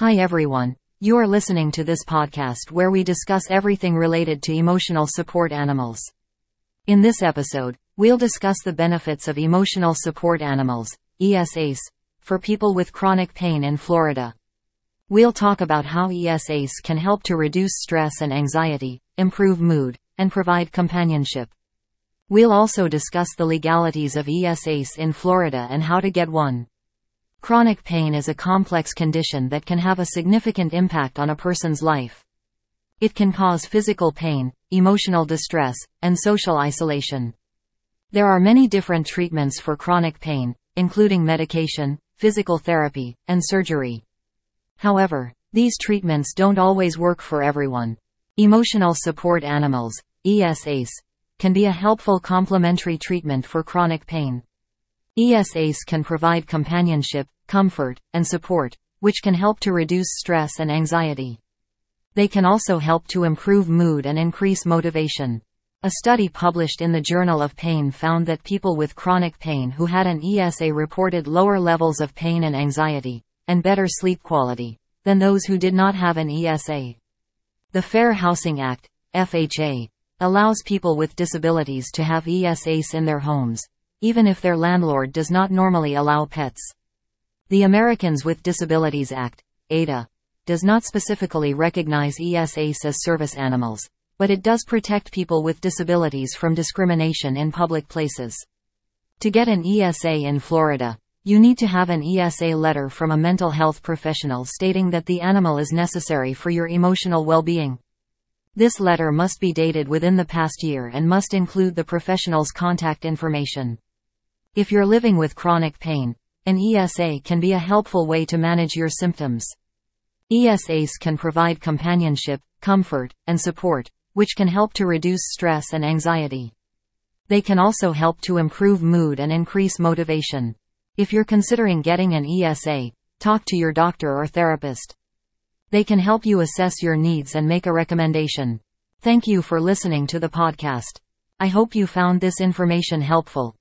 Hi everyone. You are listening to this podcast where we discuss everything related to emotional support animals. In this episode, we'll discuss the benefits of emotional support animals, ESAs, for people with chronic pain in Florida. We'll talk about how ESAs can help to reduce stress and anxiety, improve mood, and provide companionship. We'll also discuss the legalities of ESAs in Florida and how to get one. Chronic pain is a complex condition that can have a significant impact on a person's life. It can cause physical pain, emotional distress, and social isolation. There are many different treatments for chronic pain, including medication, physical therapy, and surgery. However, these treatments don't always work for everyone. Emotional support animals, ESAs, can be a helpful complementary treatment for chronic pain. ESAs can provide companionship, comfort, and support, which can help to reduce stress and anxiety. They can also help to improve mood and increase motivation. A study published in the Journal of Pain found that people with chronic pain who had an ESA reported lower levels of pain and anxiety, and better sleep quality, than those who did not have an ESA. The Fair Housing Act, FHA, allows people with disabilities to have ESAs in their homes, even if their landlord does not normally allow pets. The Americans with Disabilities Act, ADA, does not specifically recognize ESAs as service animals, but it does protect people with disabilities from discrimination in public places. To get an ESA in Florida, you need to have an ESA letter from a mental health professional stating that the animal is necessary for your emotional well-being. This letter must be dated within the past year and must include the professional's contact information. If you're living with chronic pain, an ESA can be a helpful way to manage your symptoms. ESAs can provide companionship, comfort, and support, which can help to reduce stress and anxiety. They can also help to improve mood and increase motivation. If you're considering getting an ESA, talk to your doctor or therapist. They can help you assess your needs and make a recommendation. Thank you for listening to the podcast. I hope you found this information helpful.